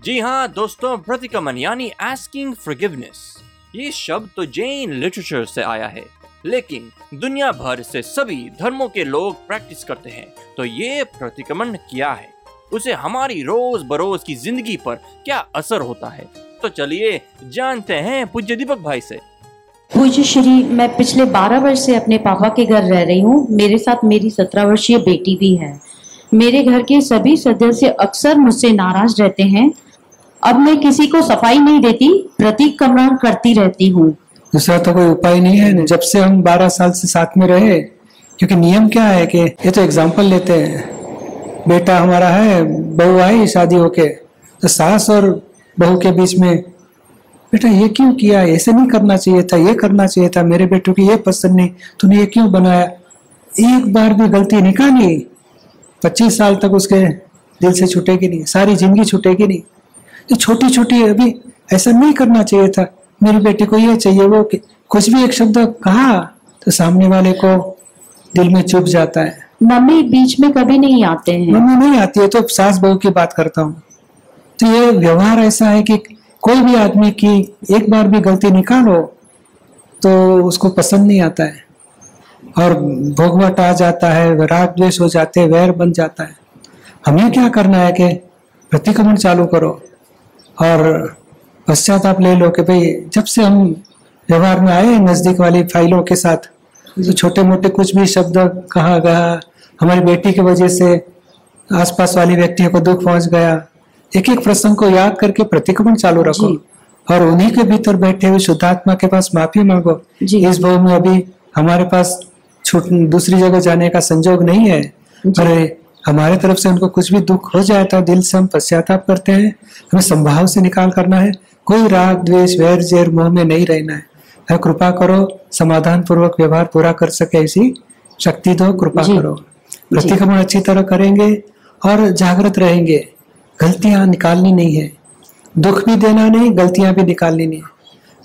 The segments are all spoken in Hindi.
जी हाँ दोस्तों, प्रतिकमन, यानी आस्किंग फॉरगिवनेस ये शब्द तो जैन लिटरेचर से आया है, लेकिन दुनिया भर से सभी धर्मों के लोग प्रैक्टिस करते हैं। तो ये प्रतिक्रमण क्या है? उसे हमारी रोज बरोज की ज़िंदगी पर क्या असर होता है? तो चलिए जानते हैं पूज्य दीपक भाई से। पूज्य श्री, मैं पिछले 12 वर्ष से अपने पापा के घर रह रही हूँ। मेरे साथ मेरी 17 वर्षीय बेटी भी है। मेरे घर के सभी सदस्य अक्सर मुझसे नाराज़ रहते हैं। अब मैं किसी को सफ़ाई नहीं देती, प्रतिक्रमण करती रहती हूँ। दूसरा तो कोई उपाय नहीं है। जब से हम 12 साल से साथ में रहे, क्योंकि नियम क्या है कि ये तो एग्ज़ाम्पल लेते हैं। बेटा हमारा है, बहू आई शादी होके तो सास और बहू के बीच में, बेटा, ये क्यों किया? ऐसे नहीं करना चाहिए था, ये करना चाहिए था। मेरे बेटों की ये पसंद नहीं, तूने ये क्यों बनाया? एक बार भी गलती निकाली, पच्चीस साल तक उसके दिल से छूटेगी नहीं, सारी ज़िंदगी छूटेगी नहीं। ये छोटी छोटी है अभी ऐसा नहीं करना चाहिए था। मेरी बेटी को ये चाहिए वो कुछ भी एक शब्द कहा तो सामने वाले को दिल में चुप जाता है। मम्मी बीच में कभी नहीं आते हैं। मम्मी नहीं आती है तो सास बहू की बात करता हूँ। तो ये व्यवहार ऐसा है कि कोई भी आदमी की एक बार भी गलती निकालो तो उसको पसंद नहीं आता है। और भोगवट आ जाता है राग द्वेष हो जाते हैं वैर बन जाता है। हमें क्या करना है कि प्रतिक्रमण चालू करो। और पश्चाताप ले लो कि भाई जब से हम व्यवहार में आए नज़दीक वाली फाइलों के साथ जो छोटे मोटे कुछ भी शब्द कहा गया हमारी बेटी की वजह से आसपास वाली व्यक्तियों को दुख पहुँच गया। एक एक प्रसंग को याद करके प्रतिक्रमण चालू रखो और उन्हीं के भीतर बैठे हुए शुद्धात्मा के पास माफ़ी मांगो। इस भाव में अभी हमारे पास छूट दूसरी जगह जाने का संजोग नहीं है। जी। हमारे तरफ़ से उनको कुछ भी दुख हो जाए तो दिल से हम पश्चाताप करते हैं। हमें संभाव से निकाल करना है। कोई राग द्वेष वैर जेर मोह में नहीं रहना है। है कृपा करो समाधान पूर्वक व्यवहार पूरा कर सके ऐसी शक्ति दो कृपा करो। प्रतिक्रमण अच्छी तरह करेंगे और जागृत रहेंगे। गलतियाँ निकालनी नहीं है। दुख भी देना नहीं गलतियाँ भी निकालनी नहीं।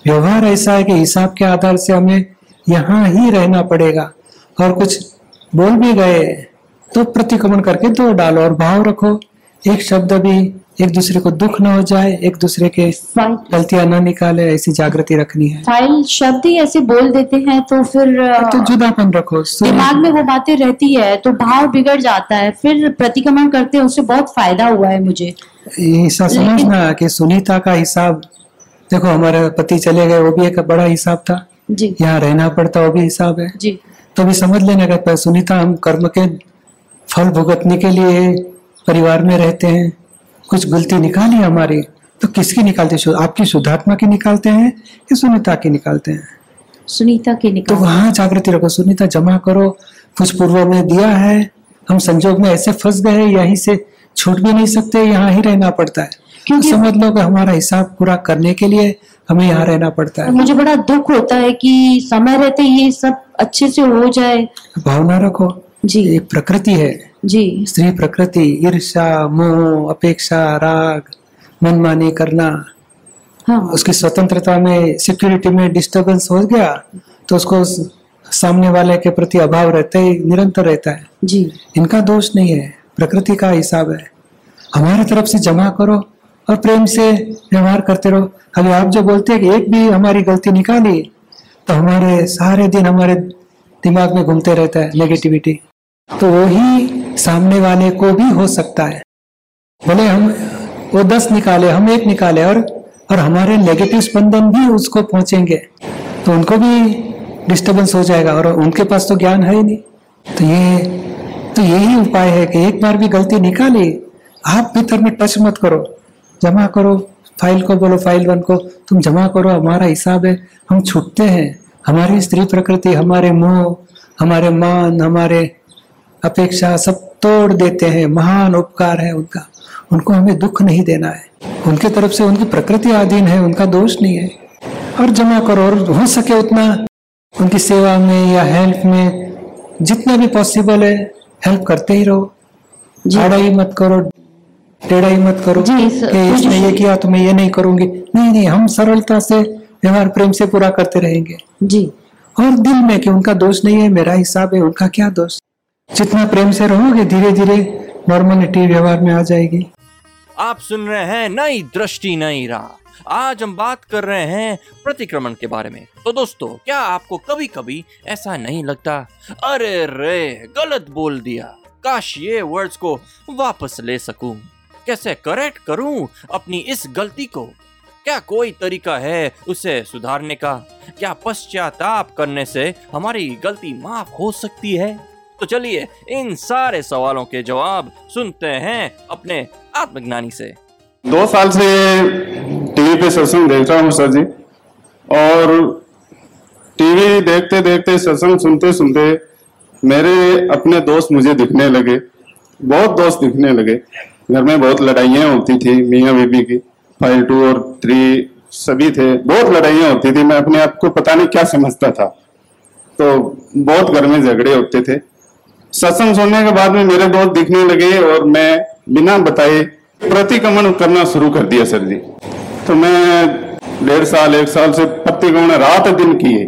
व्यवहार ऐसा है कि हिसाब के आधार से हमें यहाँ ही रहना पड़ेगा। और कुछ बोल भी गए तो प्रतिक्रमण करके दो डालो और भाव रखो। एक शब्द भी एक दूसरे को दुख न हो जाए एक दूसरे के गलतियाँ न निकाले ऐसी जागृति रखनी है। फ़ाइल शब्द ही ऐसे बोल देते हैं तो फिर तो जुदापन रखो दिमाग में वो बातें रहती है तो भाव बिगड़ जाता है। फिर प्रतिक्रमण करते हैं उससे बहुत फ़ायदा हुआ है मुझे। हिस्सा समझना कि सुनीता का हिसाब देखो हमारे पति चले गए वो भी एक बड़ा हिसाब था। जी। यहाँ रहना पड़ता वो भी हिसाब है। जी। तो अभी समझ लेना कि सुनीता हम कर्म के फल भुगतने के लिए परिवार में रहते हैं। कुछ गलती निकाली हमारी तो किसकी निकालते हैं? आपकी शुद्धात्मा की निकालते हैं कि सुनीता की निकालते हैं? सुनीता के तो निकाल वहाँ जागृति रखो सुनीता जमा करो। कुछ पूर्व में दिया है हम संजोग में ऐसे फंस गए यहीं से छूट भी नहीं सकते यहाँ ही रहना पड़ता है। तो क्योंकि- समझ लो कि हमारा हिसाब पूरा करने के लिए हमें यहाँ रहना पड़ता है। मुझे बड़ा दुख होता है कि समय रहते ये सब अच्छे से हो जाए। भावना रखो जी। ये प्रकृति है। जी। स्त्री प्रकृति ईर्षा मोह अपेक्षा राग मनमानी करना। हाँ। उसकी स्वतंत्रता में सिक्योरिटी में डिस्टरबेंस हो गया तो उसको सामने वाले के प्रति अभाव रहता ही निरंतर रहता है। जी। इनका दोष नहीं है प्रकृति का हिसाब है। हमारे तरफ़ से जमा करो और प्रेम से व्यवहार करते रहो। अभी आप जो बोलते हैं कि एक भी हमारी गलती निकाली तो हमारे सारे दिन हमारे दिमाग में घूमते रहता है नेगेटिविटी तो वही सामने वाले को भी हो सकता है। बोले, हम वो दस निकाले, हम एक निकाले और और हमारे नेगेटिव स्पंदन भी उसको पहुँचेंगे। तो उनको भी डिस्टरबेंस हो जाएगा और उनके पास तो ज्ञान है ही नहीं। तो ये तो यही उपाय है कि एक बार भी गलती निकाली, आप भीतर में टच मत करो। जमा करो फ़ाइल को, बोलो फ़ाइल वन को, तुम जमा करो, हमारा हिसाब है, हम छूटते हैं। हमारी स्त्री प्रकृति, हमारे मोह, हमारे मान, हमारे अपेक्षा सब तोड़ देते हैं महान उपकार है उनका। उनको हमें दुख नहीं देना है। उनके तरफ़ से उनकी प्रकृति अधीन है उनका दोष नहीं है। और जमा करो और हो सके उतना। उनकी सेवा में या हेल्प में जितना भी पॉसिबल है हेल्प करते ही रहो। झाड़ा ही मत करो टेढ़ा ही मत करो जी, इसने ये किया तो मैं ये नहीं करूँगी। नहीं नहीं हम सरलता से व्यवहार प्रेम से पूरा करते रहेंगे। जी। और दिल में कि उनका दोष नहीं है मेरा हिसाब है उनका क्या दोष? जितना प्रेम से रहोगे धीरे धीरे नॉर्मलिटी व्यवहार में आ जाएगी। आप सुन रहे हैं नई दृष्टि, नई राह। आज हम बात कर रहे हैं प्रतिक्रमण के बारे में। तो दोस्तों, क्या आपको कभी कभी ऐसा नहीं लगता? अरे रे, गलत बोल दिया। काश ये वर्ड्स को वापस ले सकूँ। कैसे करेक्ट करूँ अपनी इस गलती को? क्या कोई तरीका है उसे सुधारने का? क्या पश्चाताप करने से हमारी गलती माफ़ हो सकती है? तो चलिए इन सारे सवालों के जवाब सुनते हैं अपने आत्मज्ञानी से। दो साल से टीवी पे सत्संग देख रहा हूँ सर जी। और टीवी देखते देखते, सत्संग सुनते सुनते मेरे अपने दोस्त मुझे दिखने लगे। बहुत दोस्त दिखने लगे। घर में बहुत लड़ाइयाँ होती थी मियाँ बीबी की फाइव टू और थ्री सभी थे। बहुत लड़ाइयाँ होती थी। मैं अपने आप को पता नहीं क्या समझता था। तो बहुत घर में झगड़े होते थे। सत्संग सुनने के बाद में मेरे दोस्त दिखने लगे और मैं बिना बताए प्रतिक्रमण करना शुरू कर दिया सर जी तो मैं डेढ़ साल एक साल से प्रतिक्रमण रात दिन किए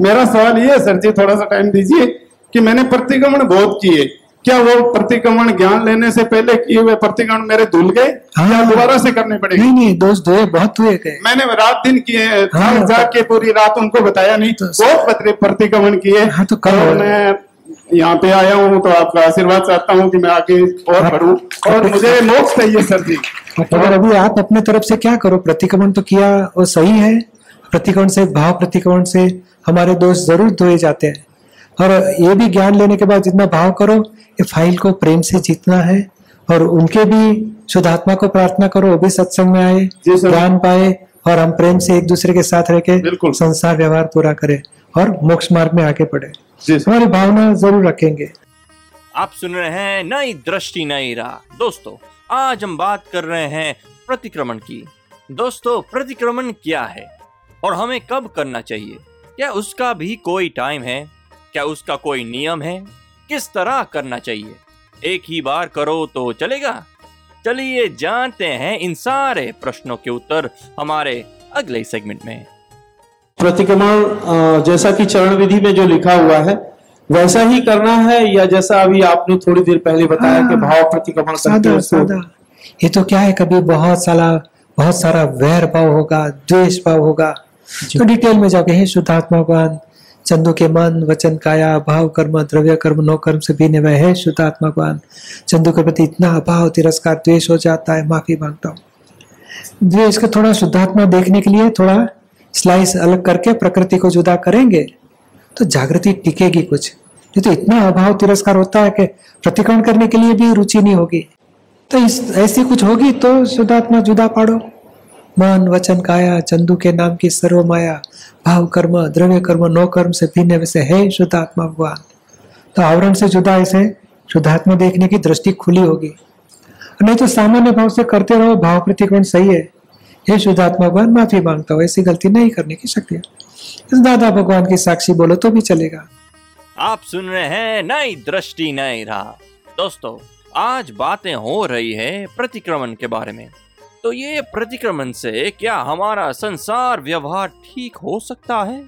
मेरा सवाल ये है सर जी थोड़ा सा टाइम दीजिए कि मैंने प्रतिक्रमण बहुत किए क्या वो प्रतिक्रमण ज्ञान लेने से पहले किए हुए प्रतिक्रमण मेरे धुल गए हाँ। या दोबारा से करने पड़ेंगे नहीं नहीं दोस्त धोए बहुत हुए गए मैंने रात दिन किए हाँ। जाके पूरी रात उनको बताया नहीं तो- बहुत प्रतिक्रमण किए हाँ, तो करो। मैं यहाँ पे आया हूँ तो आपका आशीर्वाद चाहता हूँ कि मैं आगे और बढ़ूं। और मुझे मोक्ष चाहिए सर जी। मगर अभी आप अपने तरफ़ से क्या करो? प्रतिक्रमण तो किया वो सही है। प्रतिक्रमण से भाव प्रतिक्रमण से हमारे दोष ज़रूर धोए जाते हैं। और ये भी ज्ञान लेने के बाद जितना भाव करो ये फ़ाइल को प्रेम से जीतना है। और उनके भी शुद्धात्मा को प्रार्थना करो वो भी सत्संग में आए ज्ञान पाए और हम प्रेम से एक दूसरे के साथ रह के। संसार व्यवहार पूरा करें। और मोक्ष मार्ग में आगे बढ़े। हमारी भावना ज़रूर रखेंगे। आप सुन रहे हैं नई दृष्टि नई राह। दोस्तों आज हम बात कर रहे हैं प्रतिक्रमण की। दोस्तों प्रतिक्रमण क्या है? और हमें कब करना चाहिए? क्या उसका भी कोई टाइम है? क्या उसका कोई नियम है? किस तरह करना चाहिए? एक ही बार करो तो चलेगा? चलिए जानते हैं इन सारे प्रश्नों के उत्तर हमारे अगले सेगमेंट में। प्रतिक्रमण जैसा कि चरण विधि में जो लिखा हुआ है वैसा ही करना है या जैसा अभी आपने थोड़ी देर पहले बताया कि हाँ, भाव प्रतिक्रमण सादा सादा ये तो क्या है कभी बहुत सारा बहुत सारा वैर भाव होगा द्वेष भाव होगा। तो डिटेल में जाके हे शुद्धात्मा भगवान चंदू के मन वचन काया भाव कर्म द्रव्य कर्म नो कर्म से भी निवय है शुद्धात्मा भगवान चंदू के प्रति इतना अभाव तिरस्कार द्वेष हो जाता है माफ़ी माँगता हूँ। द्वेष को थोड़ा शुद्धात्मा देखने के लिए थोड़ा स्लाइस अलग करके प्रकृति को जुदा करेंगे तो जागृति टिकेगी कुछ। नहीं तो इतना अभाव तिरस्कार होता है कि प्रतिक्रमण करने के लिए भी रुचि नहीं होगी। तो इस, ऐसी कुछ होगी तो शुद्धात्मा जुदा पाड़ो। मन, वचन, काया, चंदू के नाम की सर्व माया भाव कर्म, द्रव्य कर्म, नो कर्म से भिन्न वैसे है शुद्धात्मा भगवान। तो आवरण से जुदा ऐसे शुद्धात्मा देखने की दृष्टि खुली होगी। नहीं तो सामान्य भाव से करते रहो, भाव प्रतिक्रमण सही है। हे शुद्धात्मा भगवान माफ़ी माँगता हूँ, ऐसी गलती नहीं करने की शक्ति दादा भगवान की साक्षी बोलो तो भी चलेगा। आप सुन रहे हैं नई दृष्टि, नई राह। दोस्तों, आज बातें हो रही है प्रतिक्रमण के बारे में। तो ये प्रतिक्रमण से क्या हमारा संसार व्यवहार ठीक हो सकता है?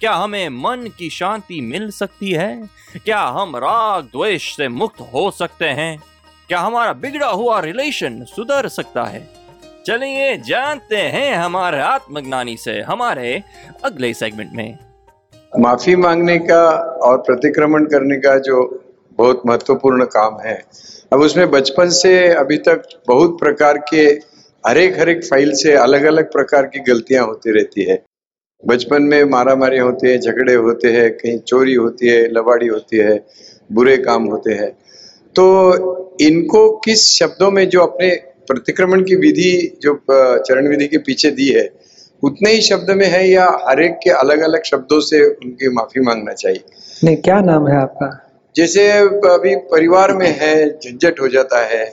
क्या हमें मन की शांति मिल सकती है? क्या हम राग द्वेष से मुक्त हो सकते हैं? क्या हमारा बिगड़ा हुआ रिलेशन सुधर सकता है? चलिए जानते हैं हमारे आत्मज्ञानी से हमारे अगले सेगमेंट में। माफ़ी मांगने का और प्रतिक्रमण करने का जो बहुत महत्वपूर्ण काम है, अब उसमें बचपन से अभी तक बहुत प्रकार के हर एक हर एक फ़ाइल से अलग अलग प्रकार की गलतियाँ होती रहती है। बचपन में मारा मारी होती है, झगड़े होते हैं, कहीं चोरी होती है, लबाड़ी होती है, बुरे काम होते हैं। तो इनको किस शब्दों में जो अपने प्रतिक्रमण की विधि जो चरण विधि के पीछे दी है उतने ही शब्द में है या हर एक के अलग अलग शब्दों से उनकी माफ़ी मांगना चाहिए? नहीं क्या नाम है आपका? जैसे अभी परिवार में है झंझट हो जाता है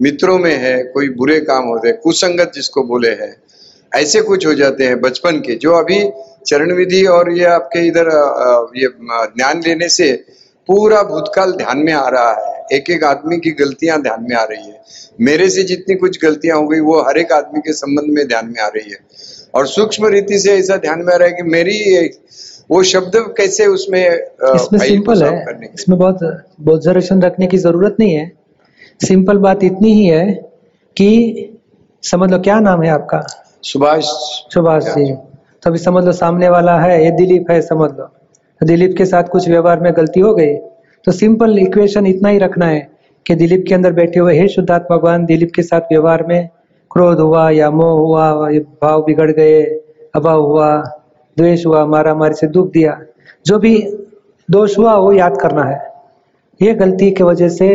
मित्रों में है कोई बुरे काम होते हैं कुसंगत जिसको बोले हैं ऐसे कुछ हो जाते हैं बचपन के जो अभी चरण विधि और ये आपके इधर ये ज्ञान लेने से पूरा भूतकाल ध्यान में आ रहा है। एक एक आदमी की गलतियाँ ध्यान में आ रही है। मेरे से जितनी कुछ गलतियाँ हो गई वो हर एक आदमी के संबंध में ध्यान में आ रही है। और सूक्ष्म रीति से ऐसा ध्यान में आ रहा है कि मेरी वो शब्द कैसे उसमें इसमें सिंपल है। इसमें बहुत बोझरेशन रखने की ज़रूरत नहीं है। सिंपल बात इतनी ही है कि समझ लो क्या नाम है आपका? सुभाष। सुभाष जी। तो अभी समझ लो सामने वाला है ये दिलीप है समझ लो। दिलीप के साथ कुछ व्यवहार में गलती हो गई? तो सिंपल इक्वेशन इतना ही रखना है कि दिलीप के अंदर बैठे हुए, हे शुद्धात्मा भगवान, दिलीप के साथ व्यवहार में क्रोध हुआ या मोह हुआ भाव बिगड़ गए, अभाव हुआ, द्वेष हुआ मारा मारी से दुख दिया, जो भी दोष हुआ वो याद करना है। ये गलती की वजह से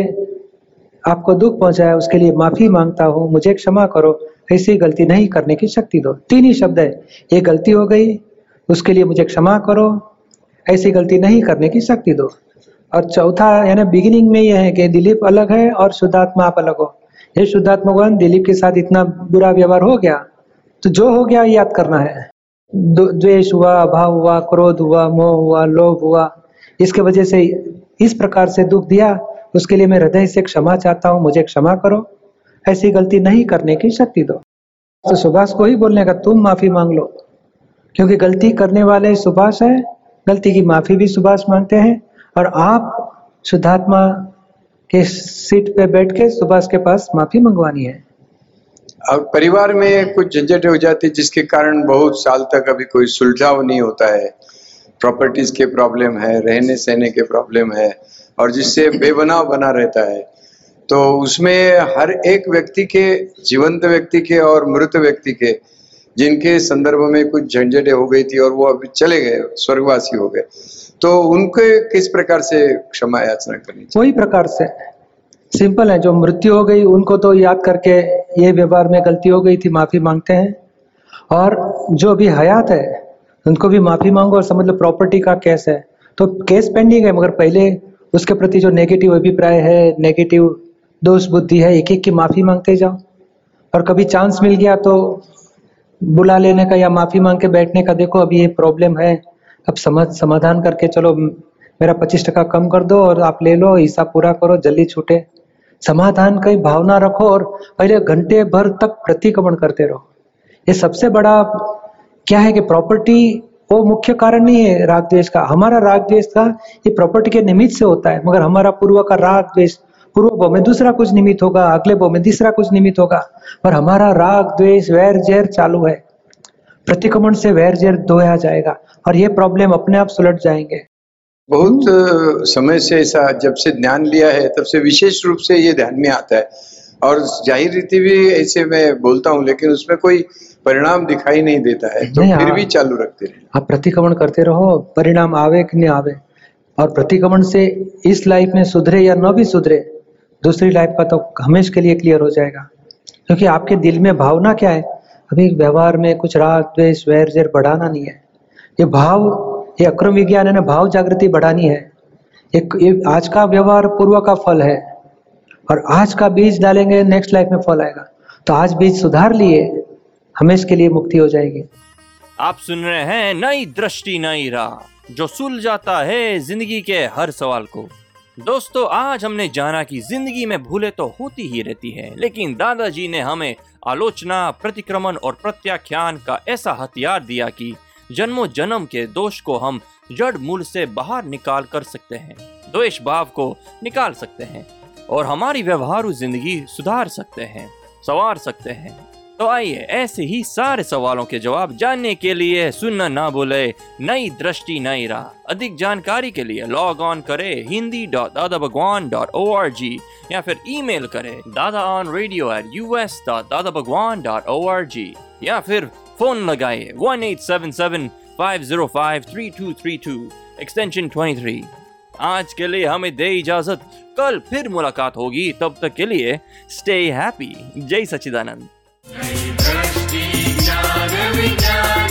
आपको दुख पहुँचाया उसके लिए माफ़ी माँगता हूँ, मुझे क्षमा करो, ऐसी गलती नहीं करने की शक्ति दो। तीन ही शब्द है। ये गलती हो गई, उसके लिए मुझे क्षमा करो, ऐसी गलती नहीं करने की शक्ति दो। और चौथा यानी बिगिनिंग में यह है कि दिलीप अलग है और शुद्धात्मा आप अलग हो। ये शुद्धात्मा भगवान, दिलीप के साथ इतना बुरा व्यवहार हो गया तो जो हो गया याद करना है। द्वेष हुआ, अभाव हुआ, क्रोध हुआ, मोह हुआ, लोभ हुआ, इसके वजह से इस प्रकार से दुख दिया, उसके लिए मैं हृदय से क्षमा चाहता हूँ, मुझे क्षमा करो, ऐसी गलती नहीं करने की शक्ति दो। तो सुभाष को ही बोलने का, तुम माफ़ी मांग लो, क्योंकि गलती करने वाले सुभाष है, गलती की माफ़ी भी सुभाष मांगते हैं और आप शुद्धात्मा के सीट पे बैठ के सुभाष के पास माफ़ी मंगवानी है। और परिवार में कुछ झंझट हो जाती है जिसके कारण बहुत साल तक अभी कोई सुलझाव नहीं होता है। प्रॉपर्टीज़ के प्रॉब्लम है, रहने सहने के प्रॉब्लम है, और जिससे बेबनाव बना रहता है। तो उसमें हर एक व्यक्ति के, जीवंत व्यक्ति के और मृत व्यक्ति के, जिनके संदर्भ में कुछ झंझटें हो गई थी और वो अभी चले गए, स्वर्गवासी हो गए। तो उनके किस प्रकार से क्षमा याचना करनी चाहिए? वही प्रकार से। सिंपल है, जो मृत्यु हो गई, उनको तो याद करके ये व्यवहार में गलती हो गई थी, माफ़ी मांगते हैं। और जो अभी हयात है, उनको भी माफ़ी मांगो और समझ लो प्रॉपर्टी का केस है। तो केस पेंडिंग है, मगर पहले उसके प्रति जो नेगेटिव अभिप्राय है, नेगेटिव दोष बुद्धि है एक एक की माफ़ी मांगते जाओ। और कभी चांस मिल गया तो बुला लेने का या माफ़ी मांग के बैठने का, देखो अभी ये प्रॉब्लम है अब समझ समाधान करके चलो मेरा पच्चीस टका कम कर दो और आप ले लो हिसाब पूरा करो, जल्दी छूटे। समाधान की भावना रखो और पहले घंटे भर तक प्रतिक्रमण करते रहो। ये सबसे बड़ा क्या है कि प्रॉपर्टी वो मुख्य कारण नहीं है राग द्वेष का। हमारा राग द्वेष का ये प्रॉपर्टी के निमित्त से होता है, मगर हमारा पूर्व का राग द्वेष, पूर्व भाव में दूसरा कुछ निमित्त होगा, अगले भाव में तीसरा कुछ निमित्त होगा। पर हमारा राग द्वेष, वैर जैर चालू है। प्रतिक्रमण से वैर जैर धोया जाएगा और ये प्रॉब्लम अपने आप सुलट जाएँगे। बहुत समय से ऐसा जब से ध्यान लिया है तब से विशेष रूप से ये ध्यान में आता है। और ज़ाहिर रीति भी ऐसे मैं बोलता हूँ लेकिन उसमें कोई परिणाम दिखाई नहीं देता है तो फिर हाँ। भी चालू रखते रहे आप प्रतिक्रमण करते रहो परिणाम आवे कि नहीं आवे। और प्रतिक्रमण से इस लाइफ में सुधरे या न भी सुधरे दूसरी लाइफ का तो हमेशा के लिए क्लियर हो जाएगा। क्योंकि आपके दिल में भावना क्या है? अभी व्यवहार में कुछ राग, द्वेष, वैर, जैर बढ़ाना नहीं है। ये भाव, ये अक्रम विज्ञान है ना, भाव जागृति बढ़ानी है। एक ये आज का व्यवहार पूर्व का फल है। और आज का बीज डालेंगे नेक्स्ट लाइफ में फल आएगा। तो आज बीज सुधार लिए हमेशा के लिए मुक्ति हो जाएगी। आप सुन रहे हैं नई दृष्टि, नई राह, जो सुल जाता है ज़िंदगी के हर सवाल को। दोस्तों, आज हमने जाना कि ज़िंदगी में भूले तो होती ही रहती है, लेकिन दादाजी ने हमें आलोचना, प्रतिक्रमण और प्रत्याख्यान का ऐसा हथियार दिया कि जन्मों जन्म के दोष को हम जड़ मूल से बाहर निकाल कर सकते हैं, द्वेष भाव को निकाल सकते हैं और हमारी व्यवहारू ज़िंदगी सुधार सकते हैं, संवार सकते हैं। तो आइए, ऐसे ही सारे सवालों के जवाब जानने के लिए सुनना ना भूले। नई दृष्टि, नई राह। अधिक जानकारी के लिए लॉग ऑन करें Hindi dot Dada Bhagwan dot O R G या फिर ईमेल करे Dada on radio at U S dot Dada Bhagwan dot O R G या फिर फ़ोन लगाए one eight seven seven five zero five three two three two extension twenty three आज के लिए हमें दे इजाज़त। कल फिर मुलाकात होगी। तब तक के लिए स्टे हैप्पी जय सच्चिदानंद। every time.